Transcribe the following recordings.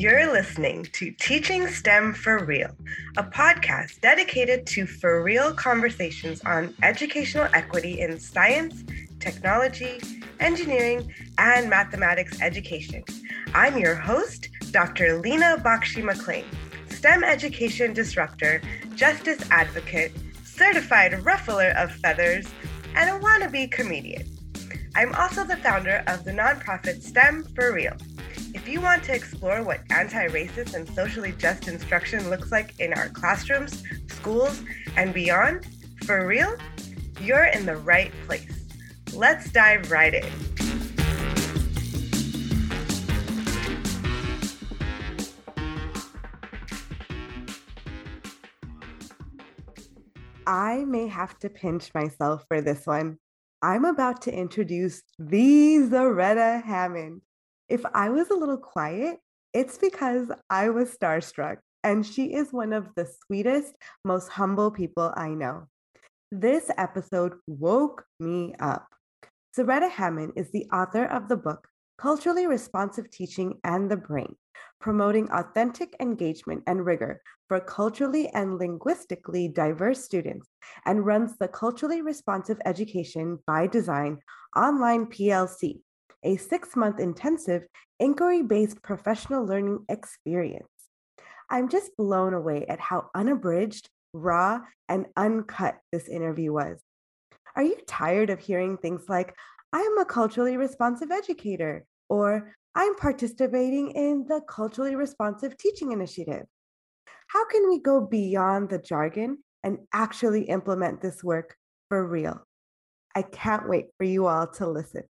You're listening to Teaching STEM for Real, a podcast dedicated to for real conversations on educational equity in science, technology, engineering, and mathematics education. I'm your host, Dr. Lena Bakshi McLean, STEM education disruptor, justice advocate, certified ruffler of feathers, and a wannabe comedian. I'm also the founder of the nonprofit STEM for Real you want to explore what anti racist and socially just instruction looks like in our classrooms, schools, and beyond, for real, you're in the right place. Let's dive right in. I may have to pinch myself for this one. I'm about to introduce the Zaretta Hammond. If I was a little quiet, it's because I was starstruck, and she is one of the sweetest, most humble people I know. This episode woke me up. Zaretta Hammond is the author of the book Culturally Responsive Teaching and the Brain, promoting authentic engagement and rigor for culturally and linguistically diverse students, and runs the Culturally Responsive Education by Design online PLC, a six month intensive inquiry based professional learning experience. I'm just blown away at how unabridged, raw, and uncut this interview was. Are you tired of hearing things like, I am a culturally responsive educator, or I'm participating in the Culturally Responsive Teaching Initiative? How can we go beyond the jargon and actually implement this work for real? I can't wait for you all to listen.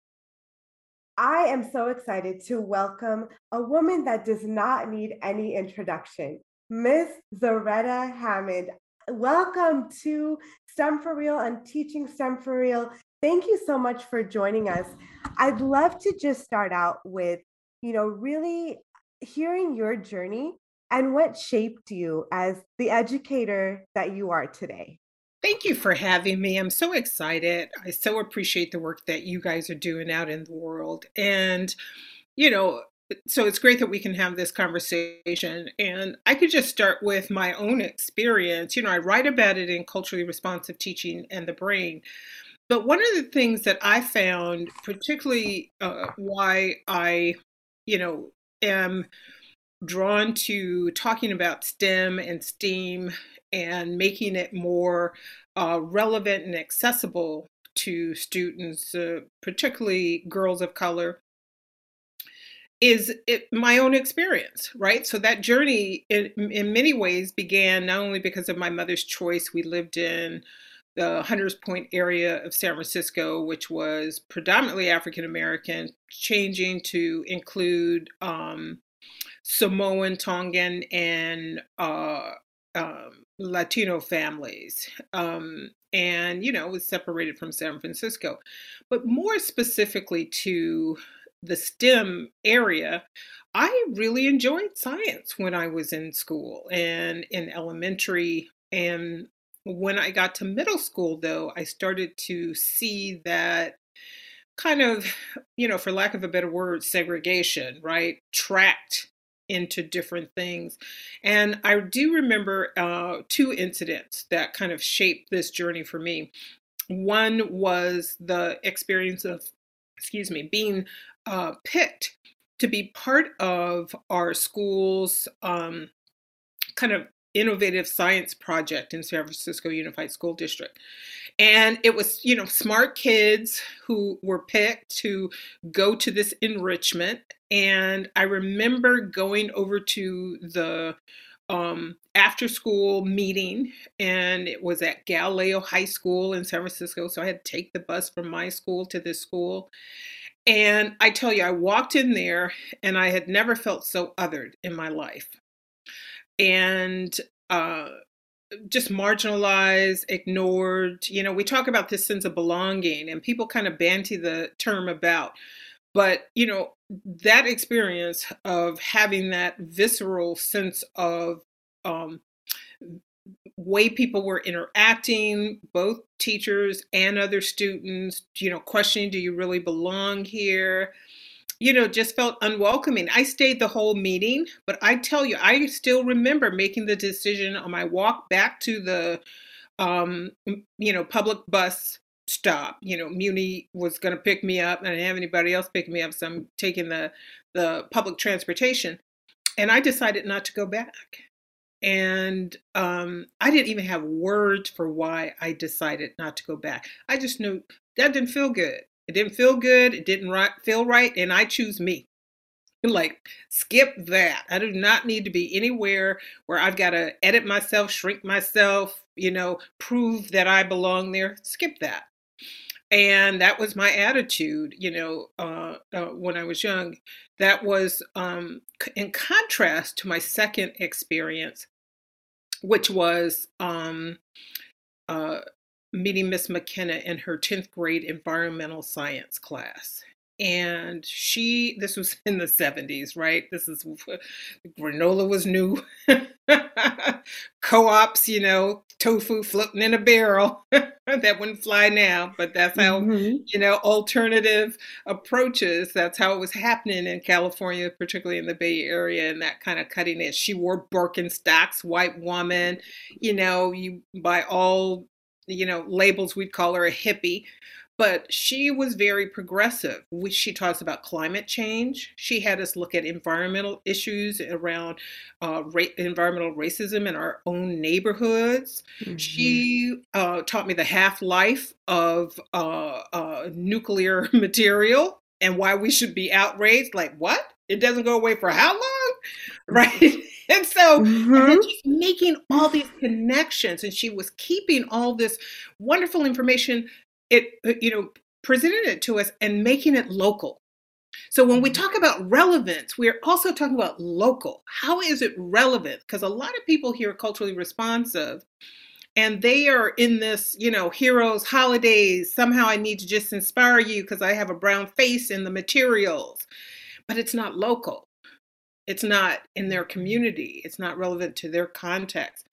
I am so excited to welcome a woman that does not need any introduction, Miss Zaretta Hammond. Welcome to STEM for Real and Teaching STEM for Real. Thank you so much for joining us. I'd love to just start out with, you know, really hearing your journey and what shaped you as the educator that you are today. Thank you for having me. I'm so excited. I so appreciate the work that you guys are doing out in the world. And, you know, so it's great that we can have this conversation. And I could just start with my own experience. You know, I write about it in Culturally Responsive Teaching and the Brain. But one of the things that I found, particularly uh, why I, you know, am drawn to talking about STEM and STEAM and making it more uh, relevant and accessible to students, uh, particularly girls of color, is it, my own experience, right? So that journey, in, in many ways, began not only because of my mother's choice. We lived in the Hunters Point area of San Francisco, which was predominantly African American, changing to include um, Samoan, Tongan, and uh, um, Latino families. Um, and, you know, was separated from San Francisco. But more specifically to the STEM area, I really enjoyed science when I was in school and in elementary. And when I got to middle school, though, I started to see that kind of, you know, for lack of a better word, segregation, right? Tracked into different things. And I do remember uh, two incidents that kind of shaped this journey for me. One was the experience of, excuse me, being uh, picked to be part of our school's um, kind of innovative science project in San Francisco Unified School District. And it was, you know, smart kids who were picked to go to this enrichment. And I remember going over to the um, after school meeting, and it was at Galileo High School in San Francisco. So I had to take the bus from my school to this school. And I tell you, I walked in there and I had never felt so othered in my life and uh, just marginalized, ignored. You know, we talk about this sense of belonging, and people kind of banty the term about. But, you know, that experience of having that visceral sense of um, way people were interacting, both teachers and other students, you know, questioning, do you really belong here? you know, just felt unwelcoming. I stayed the whole meeting, but I tell you, I still remember making the decision on my walk back to the, um, you know, public bus stop. You know, Muni was going to pick me up, and I didn't have anybody else pick me up, so I'm taking the the public transportation, and I decided not to go back. And um, I didn't even have words for why I decided not to go back. I just knew that didn't feel good. It didn't feel good. It didn't right, feel right. And I choose me. Like, skip that. I do not need to be anywhere where I've got to edit myself, shrink myself, you know, prove that I belong there. Skip that. And that was my attitude, you know, uh, uh, when I was young. That was um, in contrast to my second experience, which was um, uh, meeting Miss McKenna in her 10th grade environmental science class. And she, this was in the 70s, right? This is granola was new. Co ops, you know, tofu floating in a barrel. that wouldn't fly now, but that's how, mm-hmm. you know, alternative approaches. That's how it was happening in California, particularly in the Bay Area, and that kind of cutting edge. She wore Birkenstocks, white woman, you know, you by all you know, labels, we'd call her a hippie. But she was very progressive. She talks about climate change. She had us look at environmental issues around uh, ra- environmental racism in our own neighborhoods. Mm-hmm. She uh, taught me the half life of uh, uh, nuclear material and why we should be outraged. Like, what? It doesn't go away for how long? Right? and so mm-hmm. and she's making all these connections and she was keeping all this wonderful information it uh, you know presented it to us and making it local so when we mm-hmm. talk about relevance we're also talking about local how is it relevant because a lot of people here are culturally responsive and they are in this you know heroes holidays somehow i need to just inspire you because i have a brown face in the materials but it's not local it's not in their community. It's not relevant to their context.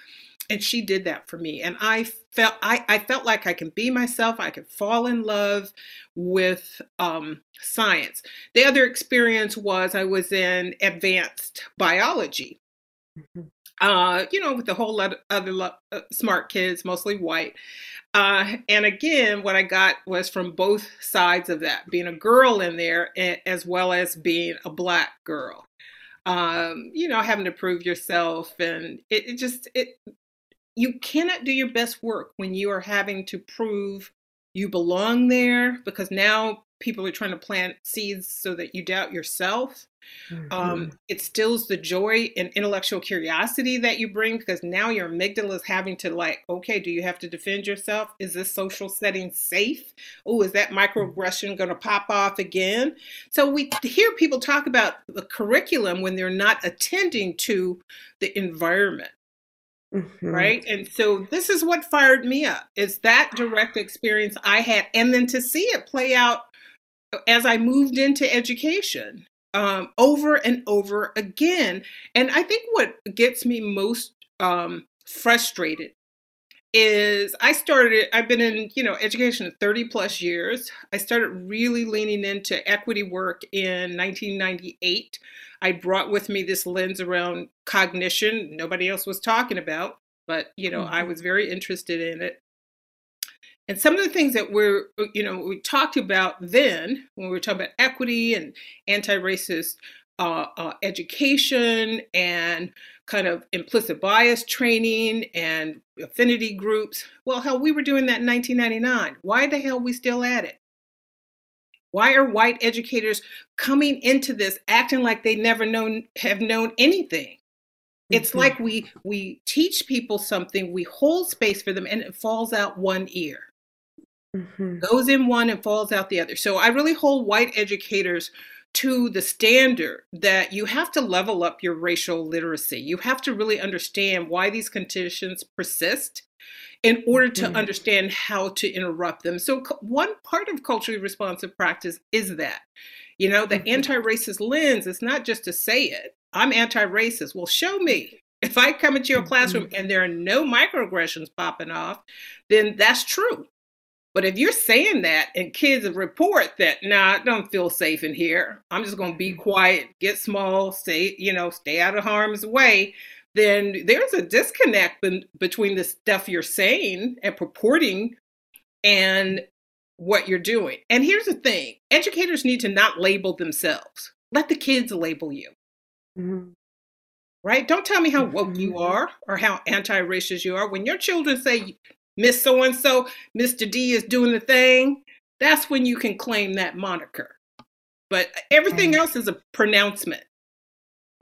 And she did that for me. And I felt I, I felt like I can be myself. I could fall in love with um, science. The other experience was I was in advanced biology. Mm-hmm. Uh, you know, with a whole lot of other uh, smart kids, mostly white. Uh, and again, what I got was from both sides of that, being a girl in there as well as being a black girl um, you know, having to prove yourself. And it, it just, it, you cannot do your best work when you are having to prove you belong there because now people are trying to plant seeds so that you doubt yourself. Mm-hmm. Um, it stills the joy and intellectual curiosity that you bring because now your amygdala is having to like, okay, do you have to defend yourself? Is this social setting safe? Oh, is that microaggression going to pop off again? So we hear people talk about the curriculum when they're not attending to the environment. Mm-hmm. Right. And so this is what fired me up is that direct experience I had. And then to see it play out as I moved into education um, over and over again. And I think what gets me most um, frustrated is I started, I've been in, you know, education 30 plus years. I started really leaning into equity work in 1998. I brought with me this lens around cognition nobody else was talking about, but, you know, mm-hmm. I was very interested in it. And some of the things that we're, you know, we talked about then when we were talking about equity and anti-racist uh, uh, education and kind of implicit bias training and affinity groups. Well, hell, we were doing that in 1999. Why the hell are we still at it? Why are white educators coming into this acting like they never known have known anything? It's mm-hmm. like we we teach people something, we hold space for them, and it falls out one ear. Mm-hmm. Goes in one and falls out the other. So I really hold white educators to the standard that you have to level up your racial literacy. You have to really understand why these conditions persist in order to mm-hmm. understand how to interrupt them. So, one part of culturally responsive practice is that, you know, the mm-hmm. anti racist lens is not just to say it, I'm anti racist. Well, show me. If I come into your classroom mm-hmm. and there are no microaggressions popping off, then that's true. But if you're saying that and kids report that, nah, I don't feel safe in here. I'm just going to be quiet, get small, stay, you know, stay out of harm's way. Then there's a disconnect between the stuff you're saying and purporting and what you're doing. And here's the thing educators need to not label themselves, let the kids label you. Mm-hmm. Right? Don't tell me how woke you mm-hmm. are or how anti racist you are. When your children say, Miss So and so, Mr. D is doing the thing, that's when you can claim that moniker. But everything mm-hmm. else is a pronouncement.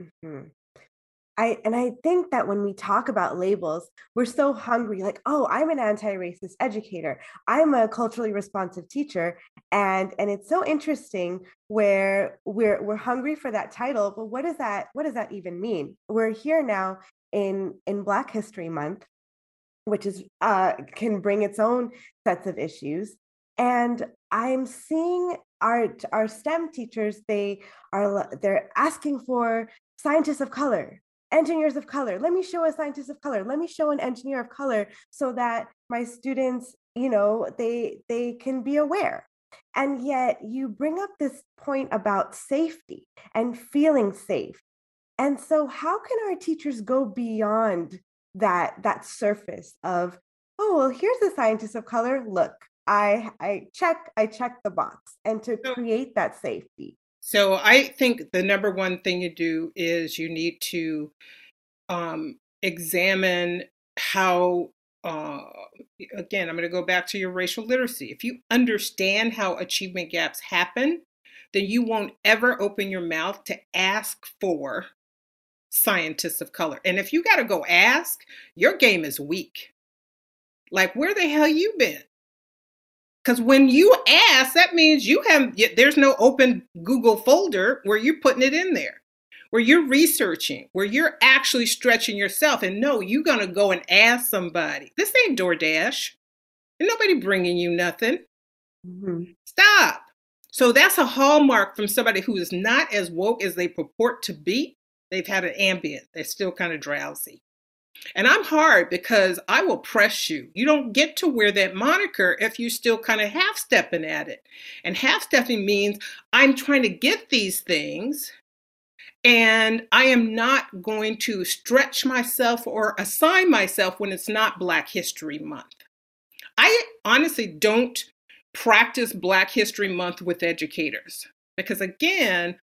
Mm-hmm. I and I think that when we talk about labels, we're so hungry, like, oh, I'm an anti-racist educator. I'm a culturally responsive teacher. And and it's so interesting where we're we're hungry for that title, but what does that what does that even mean? We're here now in in Black History Month, which is uh can bring its own sets of issues. And I'm seeing our our STEM teachers, they are they're asking for scientists of color engineers of color let me show a scientist of color let me show an engineer of color so that my students you know they they can be aware and yet you bring up this point about safety and feeling safe and so how can our teachers go beyond that that surface of oh well here's a scientist of color look i i check i check the box and to create that safety so I think the number one thing you do is you need to um, examine how. Uh, again, I'm going to go back to your racial literacy. If you understand how achievement gaps happen, then you won't ever open your mouth to ask for scientists of color. And if you got to go ask, your game is weak. Like, where the hell you been? Because when you ask, that means you have, there's no open Google folder where you're putting it in there, where you're researching, where you're actually stretching yourself. And no, you're going to go and ask somebody. This ain't DoorDash. Ain't nobody bringing you nothing. Mm-hmm. Stop. So that's a hallmark from somebody who is not as woke as they purport to be. They've had an ambient, they're still kind of drowsy. And I'm hard because I will press you. You don't get to wear that moniker if you still kind of half stepping at it. And half stepping means I'm trying to get these things and I am not going to stretch myself or assign myself when it's not Black History Month. I honestly don't practice Black History Month with educators because, again,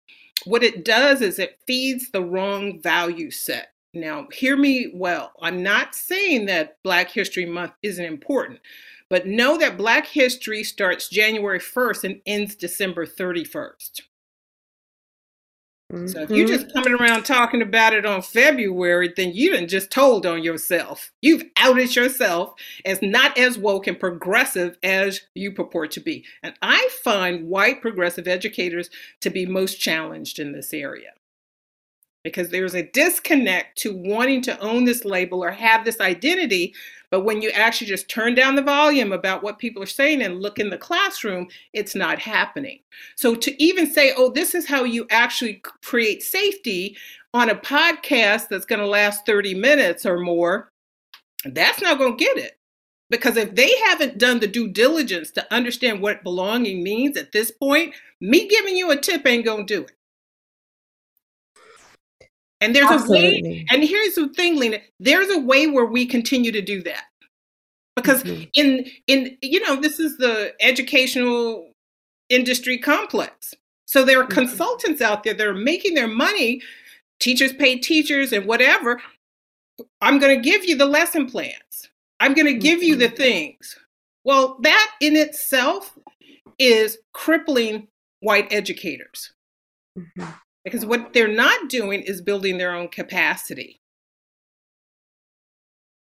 what it does is it feeds the wrong value set. Now, hear me well. I'm not saying that Black History Month isn't important, but know that Black History starts January 1st and ends December 31st. Mm-hmm. So if you're just mm-hmm. coming around talking about it on February, then you done just told on yourself. You've outed yourself as not as woke and progressive as you purport to be. And I find white progressive educators to be most challenged in this area because there's a disconnect to wanting to own this label or have this identity. But when you actually just turn down the volume about what people are saying and look in the classroom, it's not happening. So to even say, oh, this is how you actually create safety on a podcast that's going to last 30 minutes or more, that's not going to get it. Because if they haven't done the due diligence to understand what belonging means at this point, me giving you a tip ain't going to do it. And there's Absolutely. a way, and here's the thing, Lena, there's a way where we continue to do that. Because mm-hmm. in in you know, this is the educational industry complex. So there are mm-hmm. consultants out there that are making their money, teachers pay teachers and whatever. I'm going to give you the lesson plans. I'm going to give you the mm-hmm. things. Well, that in itself is crippling white educators. Because what they're not doing is building their own capacity.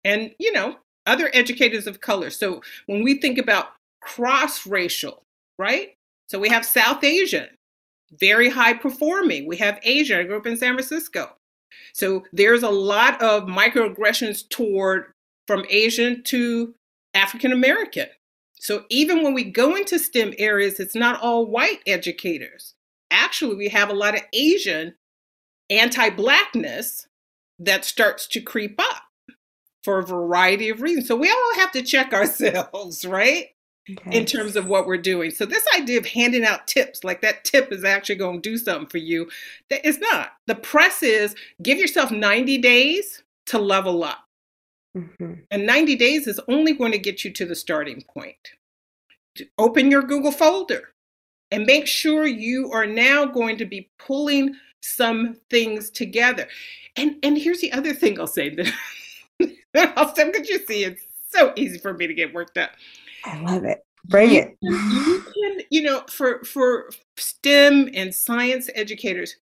And, you know, other educators of color. So when we think about cross racial, right? So we have South Asian, very high performing. We have Asian. I grew up in San Francisco. So there's a lot of microaggressions toward from Asian to African American. So even when we go into STEM areas, it's not all white educators actually we have a lot of Asian anti-blackness that starts to creep up for a variety of reasons. So we all have to check ourselves, right? okay. in terms of what we're doing. So this idea of handing out tips, like that tip is actually going to do something for you, that is not. The press is give yourself 90 days to level up. Mm-hmm. And 90 days is only going to get you to the starting point. Open your Google folder and make sure you are now going to be pulling some things together. And and here's the other thing I'll say that I'll say because you see it's so easy for me to get worked up. I love it. Bring you, it. you can, you know, for for STEM and science educators,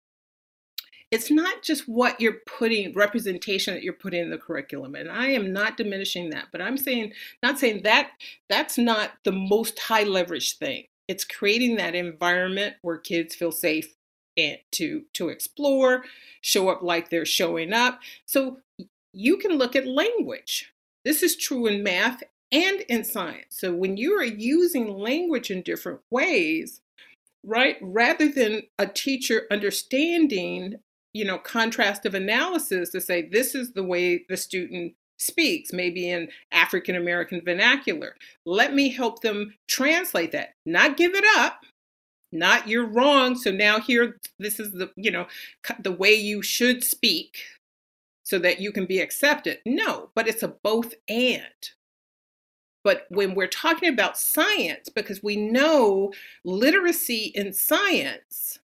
it's not just what you're putting representation that you're putting in the curriculum and i am not diminishing that but i'm saying not saying that that's not the most high leverage thing it's creating that environment where kids feel safe and to to explore show up like they're showing up. So you can look at language. This is true in math and in science. So when you are using language in different ways right rather than a teacher understanding you know, contrastive analysis to say this is the way the student speaks, maybe in African American vernacular. Let me help them translate that, not give it up, not you're wrong. So now here, this is the, you know, the way you should speak so that you can be accepted. No, but it's a both and. But when we're talking about science, because we know literacy in science,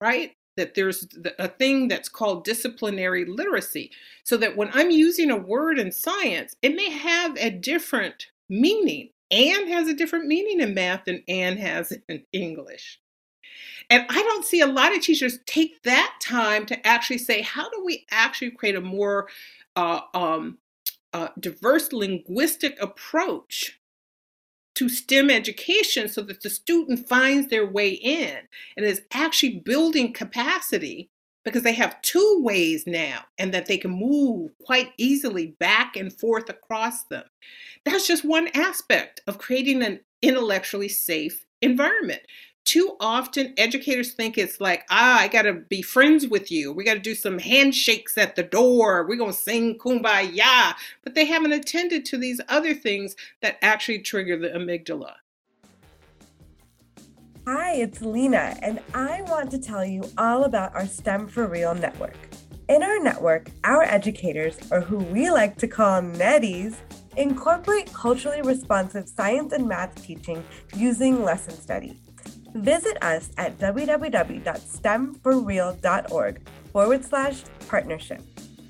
right? That there's a thing that's called disciplinary literacy. So that when I'm using a word in science, it may have a different meaning. and has a different meaning in math than Anne has in English. And I don't see a lot of teachers take that time to actually say, how do we actually create a more uh, um, uh, diverse linguistic approach to STEM education so that the student finds their way in and is actually building capacity because they have two ways now and that they can move quite easily back and forth across them. That's just one aspect of creating an intellectually safe environment too often educators think it's like, ah, I got to be friends with you. We got to do some handshakes at the door. We're going to sing kumbaya. But they haven't attended to these other things that actually trigger the amygdala. Hi, it's Lena, and I want to tell you all about our STEM for Real network. In our network, our educators, or who we like to call netties, incorporate culturally responsive science and math teaching using lesson study. Visit us at www.stemforreal.org forward slash partnership.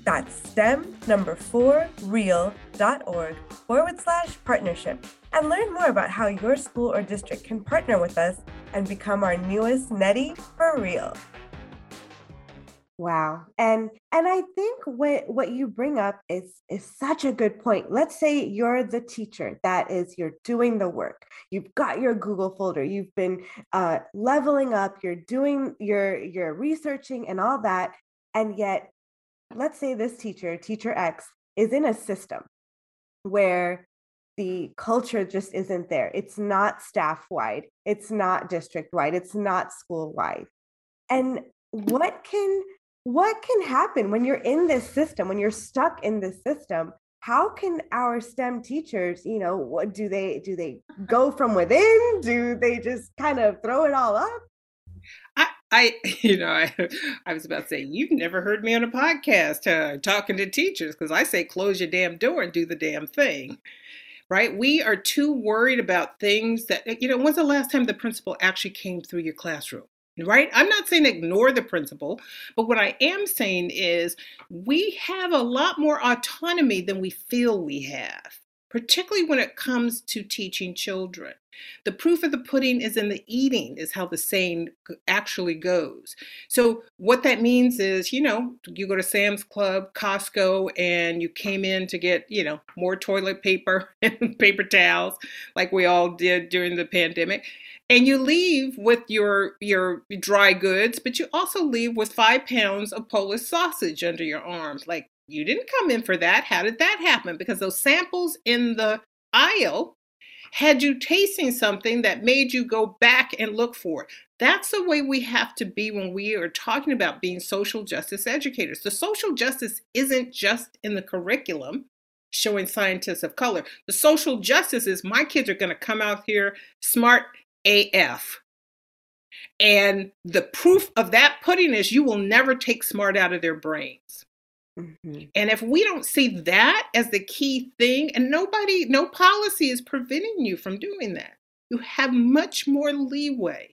That's STEM number four real.org forward slash partnership and learn more about how your school or district can partner with us and become our newest Netty for real. Wow. And and I think what what you bring up is is such a good point. Let's say you're the teacher that is you're doing the work. You've got your Google folder. You've been uh, leveling up. You're doing your you're researching and all that. And yet, let's say this teacher, teacher X, is in a system where the culture just isn't there. It's not staff wide. It's not district wide. It's not school wide. And what can what can happen when you're in this system, when you're stuck in this system? How can our STEM teachers, you know, what do they do they go from within? Do they just kind of throw it all up? I, I, you know, I, I was about to say, you've never heard me on a podcast uh, talking to teachers because I say, close your damn door and do the damn thing, right? We are too worried about things that, you know, when's the last time the principal actually came through your classroom? Right? I'm not saying ignore the principal, but what I am saying is we have a lot more autonomy than we feel we have, particularly when it comes to teaching children. The proof of the pudding is in the eating, is how the saying actually goes. So, what that means is, you know, you go to Sam's Club, Costco, and you came in to get, you know, more toilet paper and paper towels, like we all did during the pandemic and you leave with your your dry goods but you also leave with five pounds of polish sausage under your arms. Like you didn't come in for that. How did that happen? Because those samples in the aisle had you tasting something that made you go back and look for it. That's the way we have to be when we are talking about being social justice educators. The social justice isn't just in the curriculum showing scientists of color. The social justice is my kids are going to come out here smart AF. And the proof of that pudding is you will never take smart out of their brains. Mm-hmm. And if we don't see that as the key thing, and nobody, no policy is preventing you from doing that, you have much more leeway.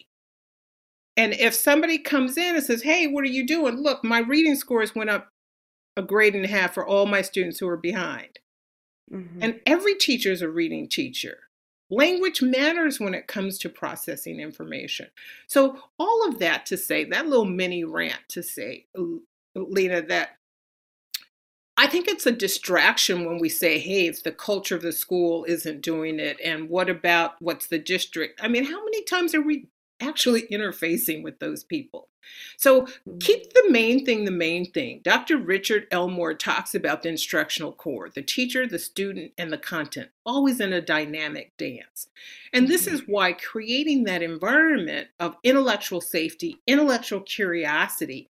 And if somebody comes in and says, Hey, what are you doing? Look, my reading scores went up a grade and a half for all my students who are behind. Mm-hmm. And every teacher is a reading teacher. Language matters when it comes to processing information. So, all of that to say, that little mini rant to say, uh, Lena, that I think it's a distraction when we say, hey, it's the culture of the school isn't doing it. And what about what's the district? I mean, how many times are we actually interfacing with those people? So keep the main thing the main thing. Dr. Richard Elmore talks about the instructional core, the teacher, the student, and the content, always in a dynamic dance. And this is mm-hmm. why creating that environment of intellectual safety, intellectual curiosity,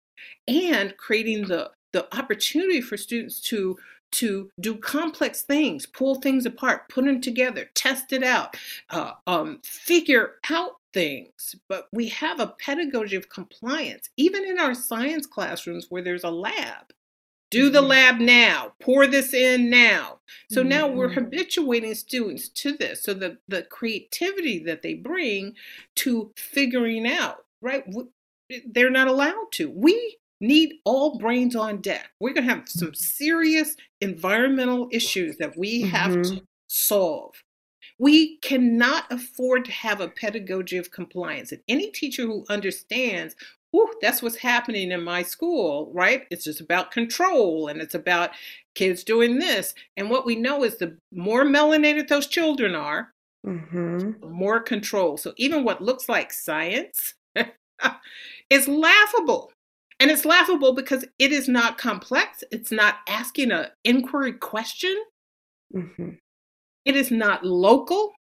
and creating the the opportunity for students to to do complex things, pull things apart, put them together, test it out, uh, um, figure out things. But we have a pedagogy of compliance, even in our science classrooms where there's a lab. Do the mm-hmm. lab now, pour this in now. So mm-hmm. now we're mm-hmm. habituating students to this. So the, the creativity that they bring to figuring out, right? They're not allowed to. We need all brains on deck. We're going to have some serious environmental issues that we have mm-hmm. to solve. We cannot afford to have a pedagogy of compliance. And any teacher who understands, Whew, that's what's happening in my school, right? It's just about control and it's about kids doing this. And what we know is the more melanated those children are, mm-hmm. more control. So even what looks like science is laughable and it's laughable because it is not complex. It's not asking an inquiry question. Mm-hmm. It is not local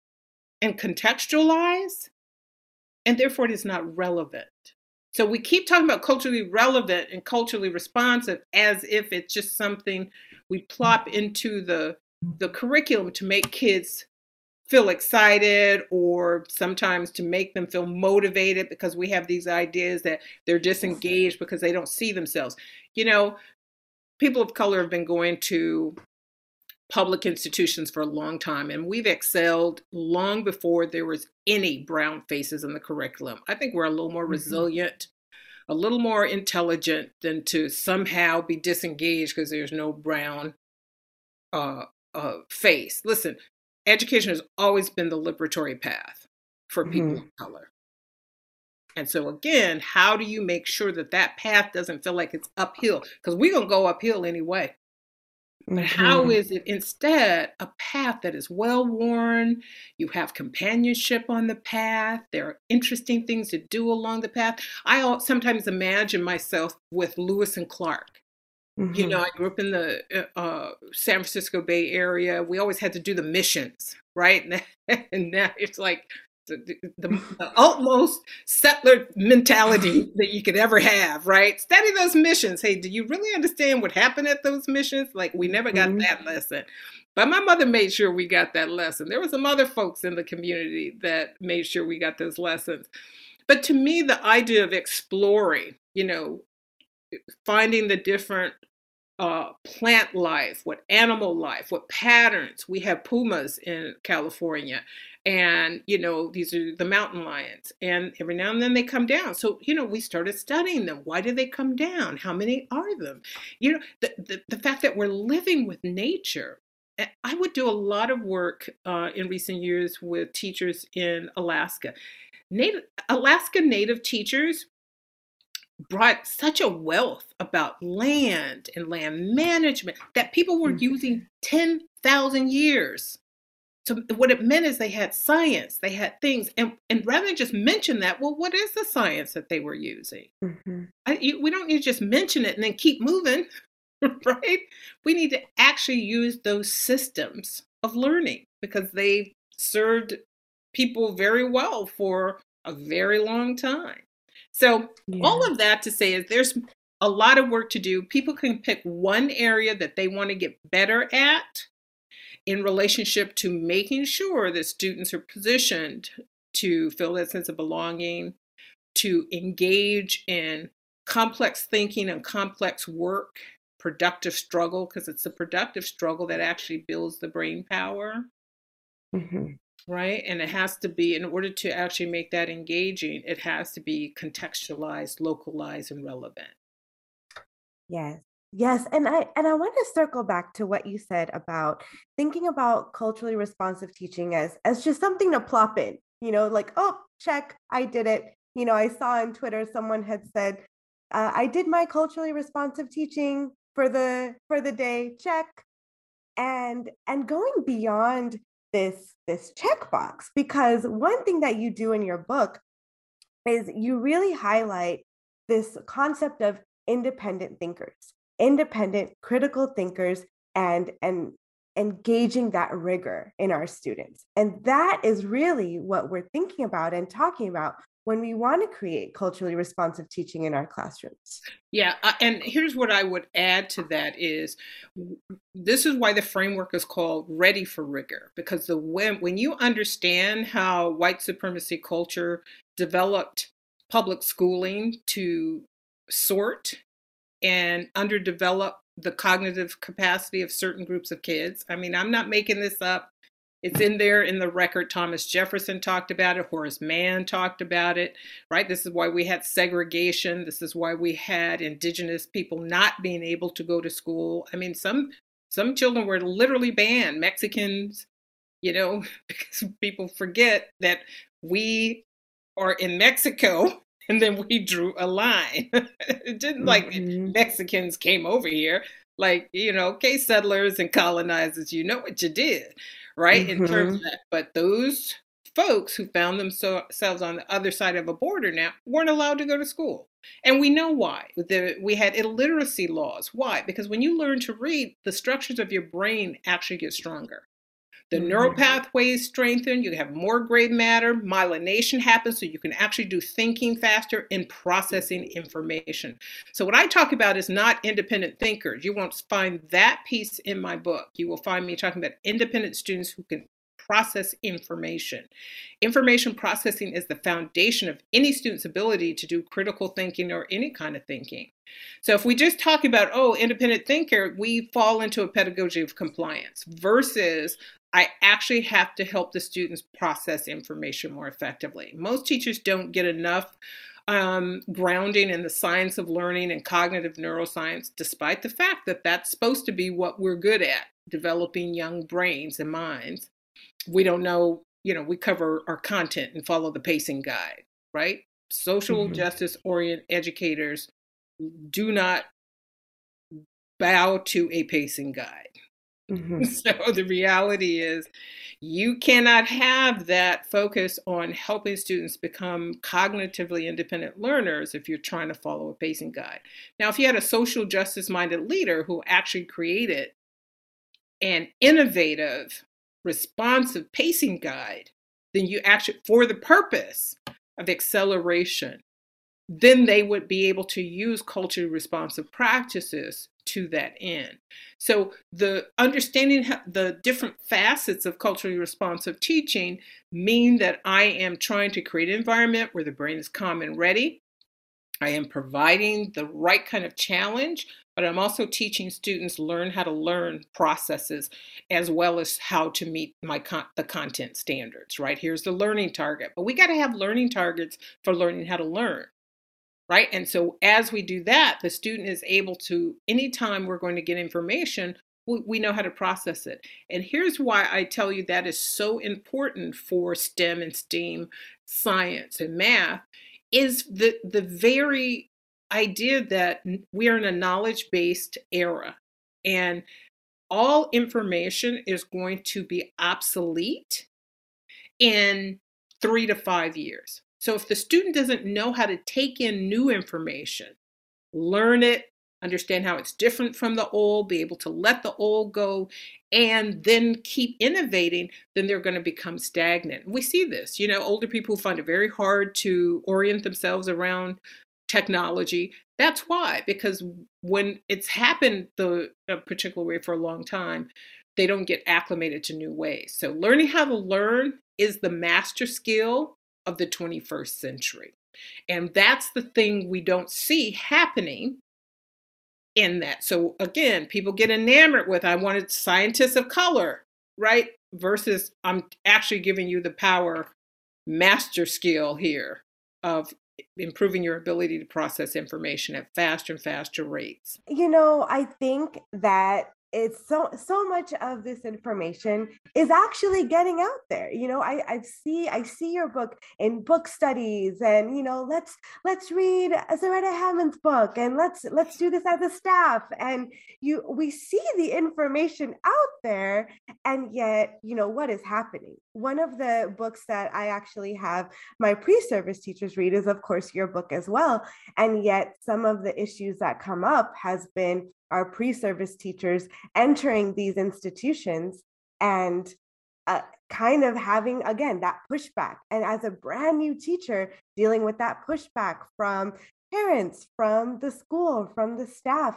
and contextualized. And therefore, it is not relevant. So we keep talking about culturally relevant and culturally responsive as if it's just something we plop into the, the curriculum to make kids feel excited or sometimes to make them feel motivated because we have these ideas that they're disengaged because they don't see themselves. You know, people of color have been going to public institutions for a long time and we've excelled long before there was any brown faces in the curriculum. I think we're a little more mm-hmm. resilient, a little more intelligent than to somehow be disengaged because there's no brown uh, uh, face. Listen, education has always been the liberatory path for people mm-hmm. of color. And so, again, how do you make sure that that path doesn't feel like it's uphill? Because we're going to go uphill anyway. But mm-hmm. how is it instead a path that is well worn? You have companionship on the path. There are interesting things to do along the path. I sometimes imagine myself with Lewis and Clark Mm-hmm. You know, I grew up in the uh, uh, San Francisco Bay Area. We always had to do the missions, right? and now it's like the, the, the, utmost settler mentality that you could ever have, right? Study those missions. Hey, do you really understand what happened at those missions? Like, we never got mm-hmm. that lesson. But my mother made sure we got that lesson. There were some other folks in the community that made sure we got those lessons. But to me, the idea of exploring, you know, finding the different uh, plant life, what animal life, what patterns. We have pumas in California, and you know these are the mountain lions, and every now and then they come down. So you know we started studying them. Why do they come down? How many are them? You know the the, the fact that we're living with nature. I would do a lot of work uh, in recent years with teachers in Alaska. Native Alaska Native teachers brought such a wealth about land and land management that people were mm-hmm. using 10,000 years. So what it meant is they had science, they had things, and and rather than just mention that, well, what is the science that they were using? Mm-hmm. I, you, we don't need to just mention it and then keep moving, right? We need to actually use those systems of learning because they served people very well for a very long time. So, yeah. all of that to say is there's a lot of work to do. People can pick one area that they want to get better at in relationship to making sure that students are positioned to feel that sense of belonging, to engage in complex thinking and complex work, productive struggle, because it's the productive struggle that actually builds the brain power. Mm-hmm. Right. And it has to be, in order to actually make that engaging, it has to be contextualized, localized, and relevant. Yes. Yes, and I and I want to circle back to what you said about thinking about culturally responsive teaching as as just something to plop in, you know, like, oh, check, I did it. You know, I saw on Twitter someone had said, uh, I did my culturally responsive teaching for the for the day, check. And and going beyond this this checkbox, because one thing that you do in your book is you really highlight this concept of independent thinkers independent critical thinkers and and engaging that rigor in our students. And that is really what we're thinking about and talking about when we want to create culturally responsive teaching in our classrooms yeah uh, and here's what i would add to that is this is why the framework is called ready for rigor because the when, when you understand how white supremacy culture developed public schooling to sort and underdevelop the cognitive capacity of certain groups of kids. I mean, I'm not making this up. It's in there in the record. Thomas Jefferson talked about it. Horace Mann talked about it, right? This is why we had segregation. This is why we had indigenous people not being able to go to school. I mean, some some children were literally banned. Mexicans, you know, because people forget that we are in Mexico and then we drew a line. it didn't like mm-hmm. Mexicans came over here. Like, you know, okay, settlers and colonizers, you know what you did, right? Mm-hmm. In terms mm-hmm. of that. But those folks who found themselves on the other side of a border now weren't allowed to go to school. And we know why. The, we had illiteracy laws. Why? Because when you learn to read, the structures of your brain actually get stronger. The mm-hmm. neural pathways strengthen, you have more gray matter, myelination happens, so you can actually do thinking faster and processing information. So, what I talk about is not independent thinkers. You won't find that piece in my book. You will find me talking about independent students who can process information. Information processing is the foundation of any student's ability to do critical thinking or any kind of thinking. So if we just talk about, oh, independent thinker, we fall into a pedagogy of compliance versus I actually have to help the students process information more effectively. Most teachers don't get enough um, grounding in the science of learning and cognitive neuroscience, despite the fact that that's supposed to be what we're good at developing young brains and minds. We don't know, you know, we cover our content and follow the pacing guide, right? Social mm-hmm. justice oriented educators do not bow to a pacing guide. Mm-hmm. So the reality is, you cannot have that focus on helping students become cognitively independent learners if you're trying to follow a pacing guide. Now, if you had a social justice minded leader who actually created an innovative, responsive pacing guide, then you actually, for the purpose of acceleration, then they would be able to use culturally responsive practices to that end. So the understanding the different facets of culturally responsive teaching mean that I am trying to create an environment where the brain is calm and ready. I am providing the right kind of challenge, but I'm also teaching students learn how to learn processes as well as how to meet my con- the content standards, right? Here's the learning target. But we got to have learning targets for learning how to learn right? And so as we do that, the student is able to, anytime we're going to get information, we, we know how to process it. And here's why I tell you that is so important for STEM and STEAM science and math is the the very idea that we are in a knowledge-based era and all information is going to be obsolete in 3 to 5 years. So if the student doesn't know how to take in new information, learn it, understand how it's different from the old, be able to let the old go, and then keep innovating, then they're going to become stagnant. We see this, you know, older people find it very hard to orient themselves around technology. That's why, because when it's happened the a particular way for a long time, they don't get acclimated to new ways. So, learning how to learn is the master skill of the 21st century. And that's the thing we don't see happening in that. So, again, people get enamored with, I wanted scientists of color, right? Versus, I'm actually giving you the power master skill here of improving your ability to process information at faster and faster rates. You know, I think that it's so so much of this information is actually getting out there you know i i see i see your book in book studies and you know let's let's read zaretta hammond's book and let's let's do this as a staff. And you we see the information out there and yet you know what is happening? One of the books that i actually have my pre-service teachers read is of course your book as well. And yet some of the issues that come up has been our pre-service teachers entering these institutions and uh, kind of having again that pushback. And as a brand new teacher dealing with that pushback from parents from the school from the staff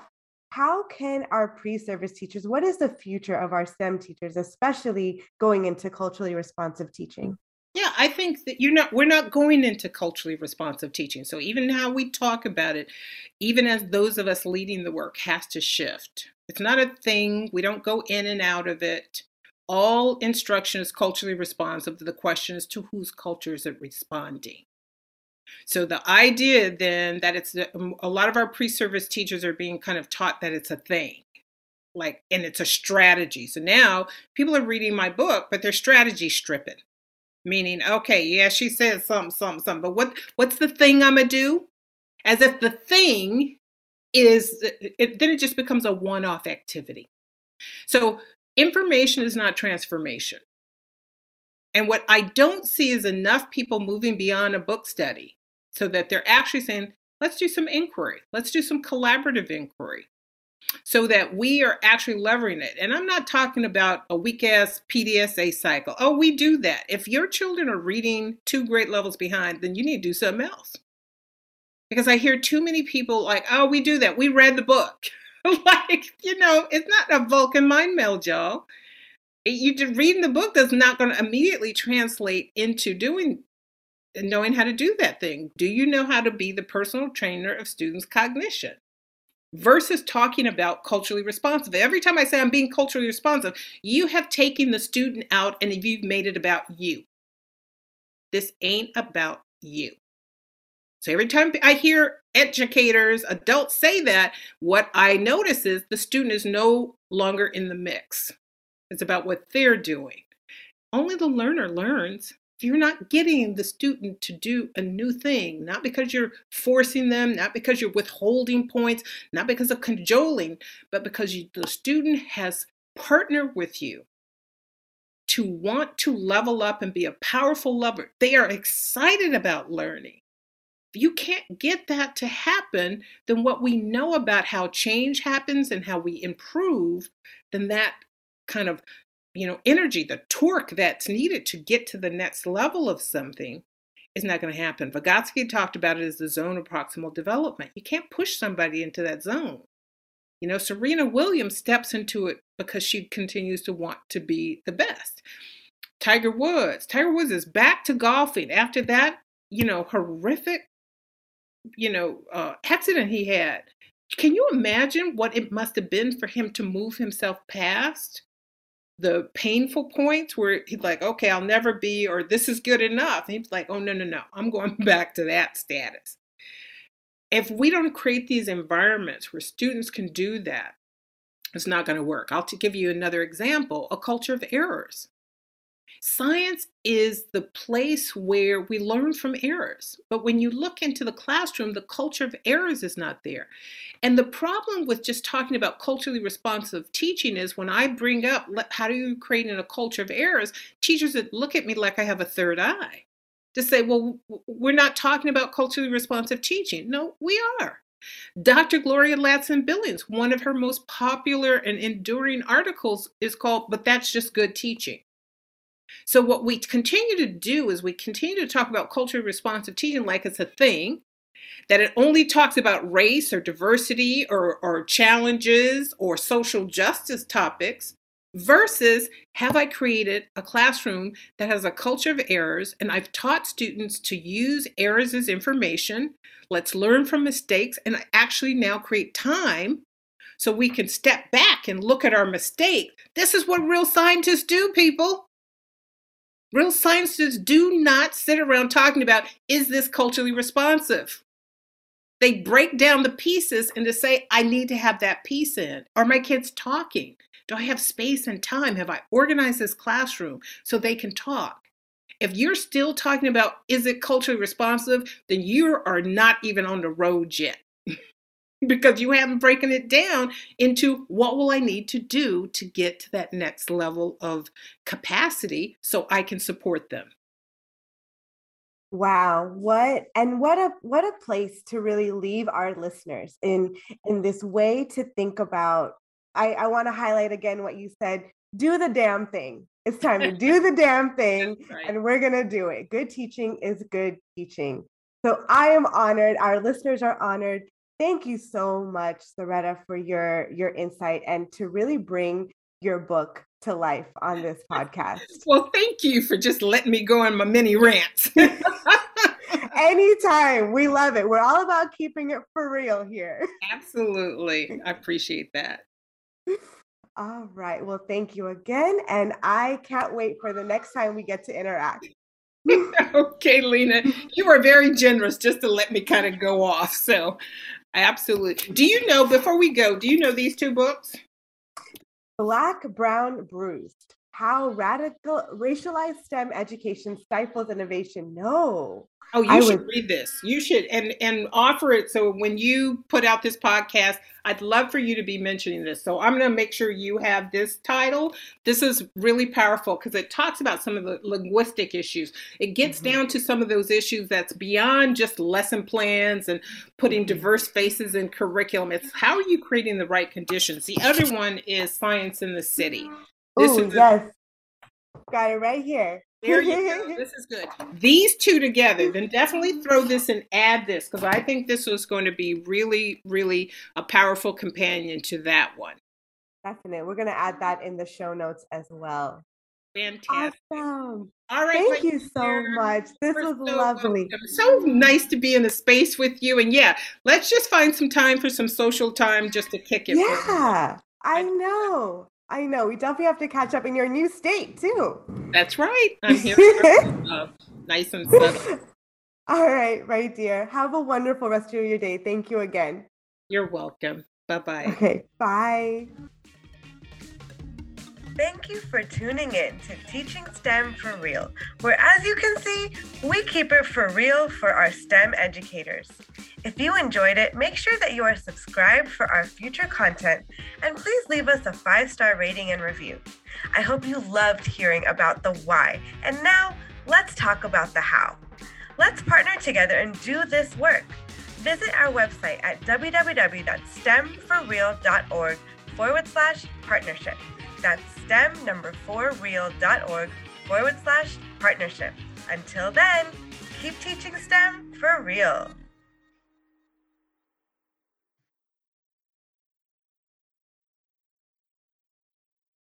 how can our pre-service teachers what is the future of our stem teachers especially going into culturally responsive teaching yeah, I think that you're not we're not going into culturally responsive teaching. So even how we talk about it, even as those of us leading the work has to shift. It's not a thing. We don't go in and out of it. All instruction is culturally responsive. The question is to whose culture is it responding? So the idea then that it's um, a lot of our pre-service teachers are being kind of taught that it's a thing like and it's a strategy. So now people are reading my book, but they're strategy stripping meaning okay yeah she said something something something but what what's the thing i'm gonna do? As if the thing is it, then it just becomes a one-off activity. So information is not transformation. And what i don't see is enough people moving beyond a book study so that they're actually saying let's do some inquiry. Let's do some collaborative inquiry so that we are actually leveraging it. And I'm not talking about a weak ass PDSA cycle. Oh, we do that. If your children are reading two grade levels behind, then you need to do something else. Because I hear too many people like, oh, we do that. We read the book. like, you know, it's not a Vulcan mind meld, y'all. You reading the book is not going to immediately translate into doing knowing how to do that thing. Do you know how to be the personal trainer of students' cognition? Versus talking about culturally responsive. Every time I say I'm being culturally responsive, you have taken the student out and you've made it about you. This ain't about you. So every time I hear educators, adults say that, what I notice is the student is no longer in the mix. It's about what they're doing. Only the learner learns if you're not getting the student to do a new thing, not because you're forcing them, not because you're withholding points, not because of cajoling, but because you, the student has partnered with you to want to level up and be a powerful lover. They are excited about learning. If you can't get that to happen, then what we know about how change happens and how we improve, then that kind of you know, energy, the torque that's needed to get to the next level of something is not going to happen. Vygotsky talked about it as the zone of proximal development. You can't push somebody into that zone. You know, Serena Williams steps into it because she continues to want to be the best. Tiger Woods. Tiger Woods is back to golfing after that, you know, horrific, you know, uh, accident he had. Can you imagine what it must have been for him to move himself past? The painful points where he's like, okay, I'll never be, or this is good enough. And he's like, oh, no, no, no, I'm going back to that status. If we don't create these environments where students can do that, it's not going to work. I'll give you another example a culture of errors. Science is the place where we learn from errors. But when you look into the classroom, the culture of errors is not there. And the problem with just talking about culturally responsive teaching is when I bring up how do you create in a culture of errors, teachers look at me like I have a third eye to say, well, we're not talking about culturally responsive teaching. No, we are. Dr. Gloria Ladson Billings, one of her most popular and enduring articles is called, But That's Just Good Teaching. So, what we continue to do is we continue to talk about culturally responsive teaching like it's a thing, that it only talks about race or diversity or, or challenges or social justice topics versus have I created a classroom that has a culture of errors and I've taught students to use errors as information. Let's learn from mistakes and actually now create time so we can step back and look at our mistake. This is what real scientists do, people. Real scientists do not sit around talking about is this culturally responsive? They break down the pieces and to say, I need to have that piece in. Are my kids talking? Do I have space and time? Have I organized this classroom so they can talk? If you're still talking about is it culturally responsive, then you are not even on the road yet because you haven't broken it down into what will I need to do to get to that next level of capacity so I can support them. Wow, what and what a what a place to really leave our listeners in in this way to think about. I, I want to highlight again what you said. Do the damn thing. It's time to do the damn thing, right. and we're gonna do it. Good teaching is good teaching. So I am honored. Our listeners are honored. Thank you so much, Zaretta, for your your insight and to really bring your book to life on this podcast. Well, thank you for just letting me go on my mini rants. Anytime. We love it. We're all about keeping it for real here. Absolutely. I appreciate that. All right. Well, thank you again. And I can't wait for the next time we get to interact. okay, Lena. You are very generous just to let me kind of go off. So, absolutely. Do you know, before we go, do you know these two books? Black, Brown, Bruised How Radical Racialized STEM Education Stifles Innovation. No. Oh, you I should read this. You should and and offer it so when you put out this podcast, I'd love for you to be mentioning this. So I'm going to make sure you have this title. This is really powerful because it talks about some of the linguistic issues. It gets mm-hmm. down to some of those issues that's beyond just lesson plans and putting mm-hmm. diverse faces in curriculum. It's how are you creating the right conditions. The other one is science in the city. This Ooh, is yes. Got it right here. There you go. This is good. These two together, then definitely throw this and add this because I think this was going to be really, really a powerful companion to that one. Definitely. We're going to add that in the show notes as well. Fantastic. Awesome. All right. Thank you so dear. much. This We're was so lovely. Welcome. So nice to be in a space with you. And yeah, let's just find some time for some social time just to kick it. Yeah, I know. I know. We definitely have to catch up in your new state too. That's right. I'm here. uh, nice and settled. All right, right, dear. Have a wonderful rest of your day. Thank you again. You're welcome. Bye bye. Okay. Bye. Thank you for tuning in to Teaching STEM for Real, where, as you can see, we keep it for real for our STEM educators. If you enjoyed it, make sure that you are subscribed for our future content and please leave us a five star rating and review. I hope you loved hearing about the why, and now let's talk about the how. Let's partner together and do this work. Visit our website at www.stemforreal.org forward slash partnership. That's stem number four real.org forward slash partnership. Until then, keep teaching STEM for real.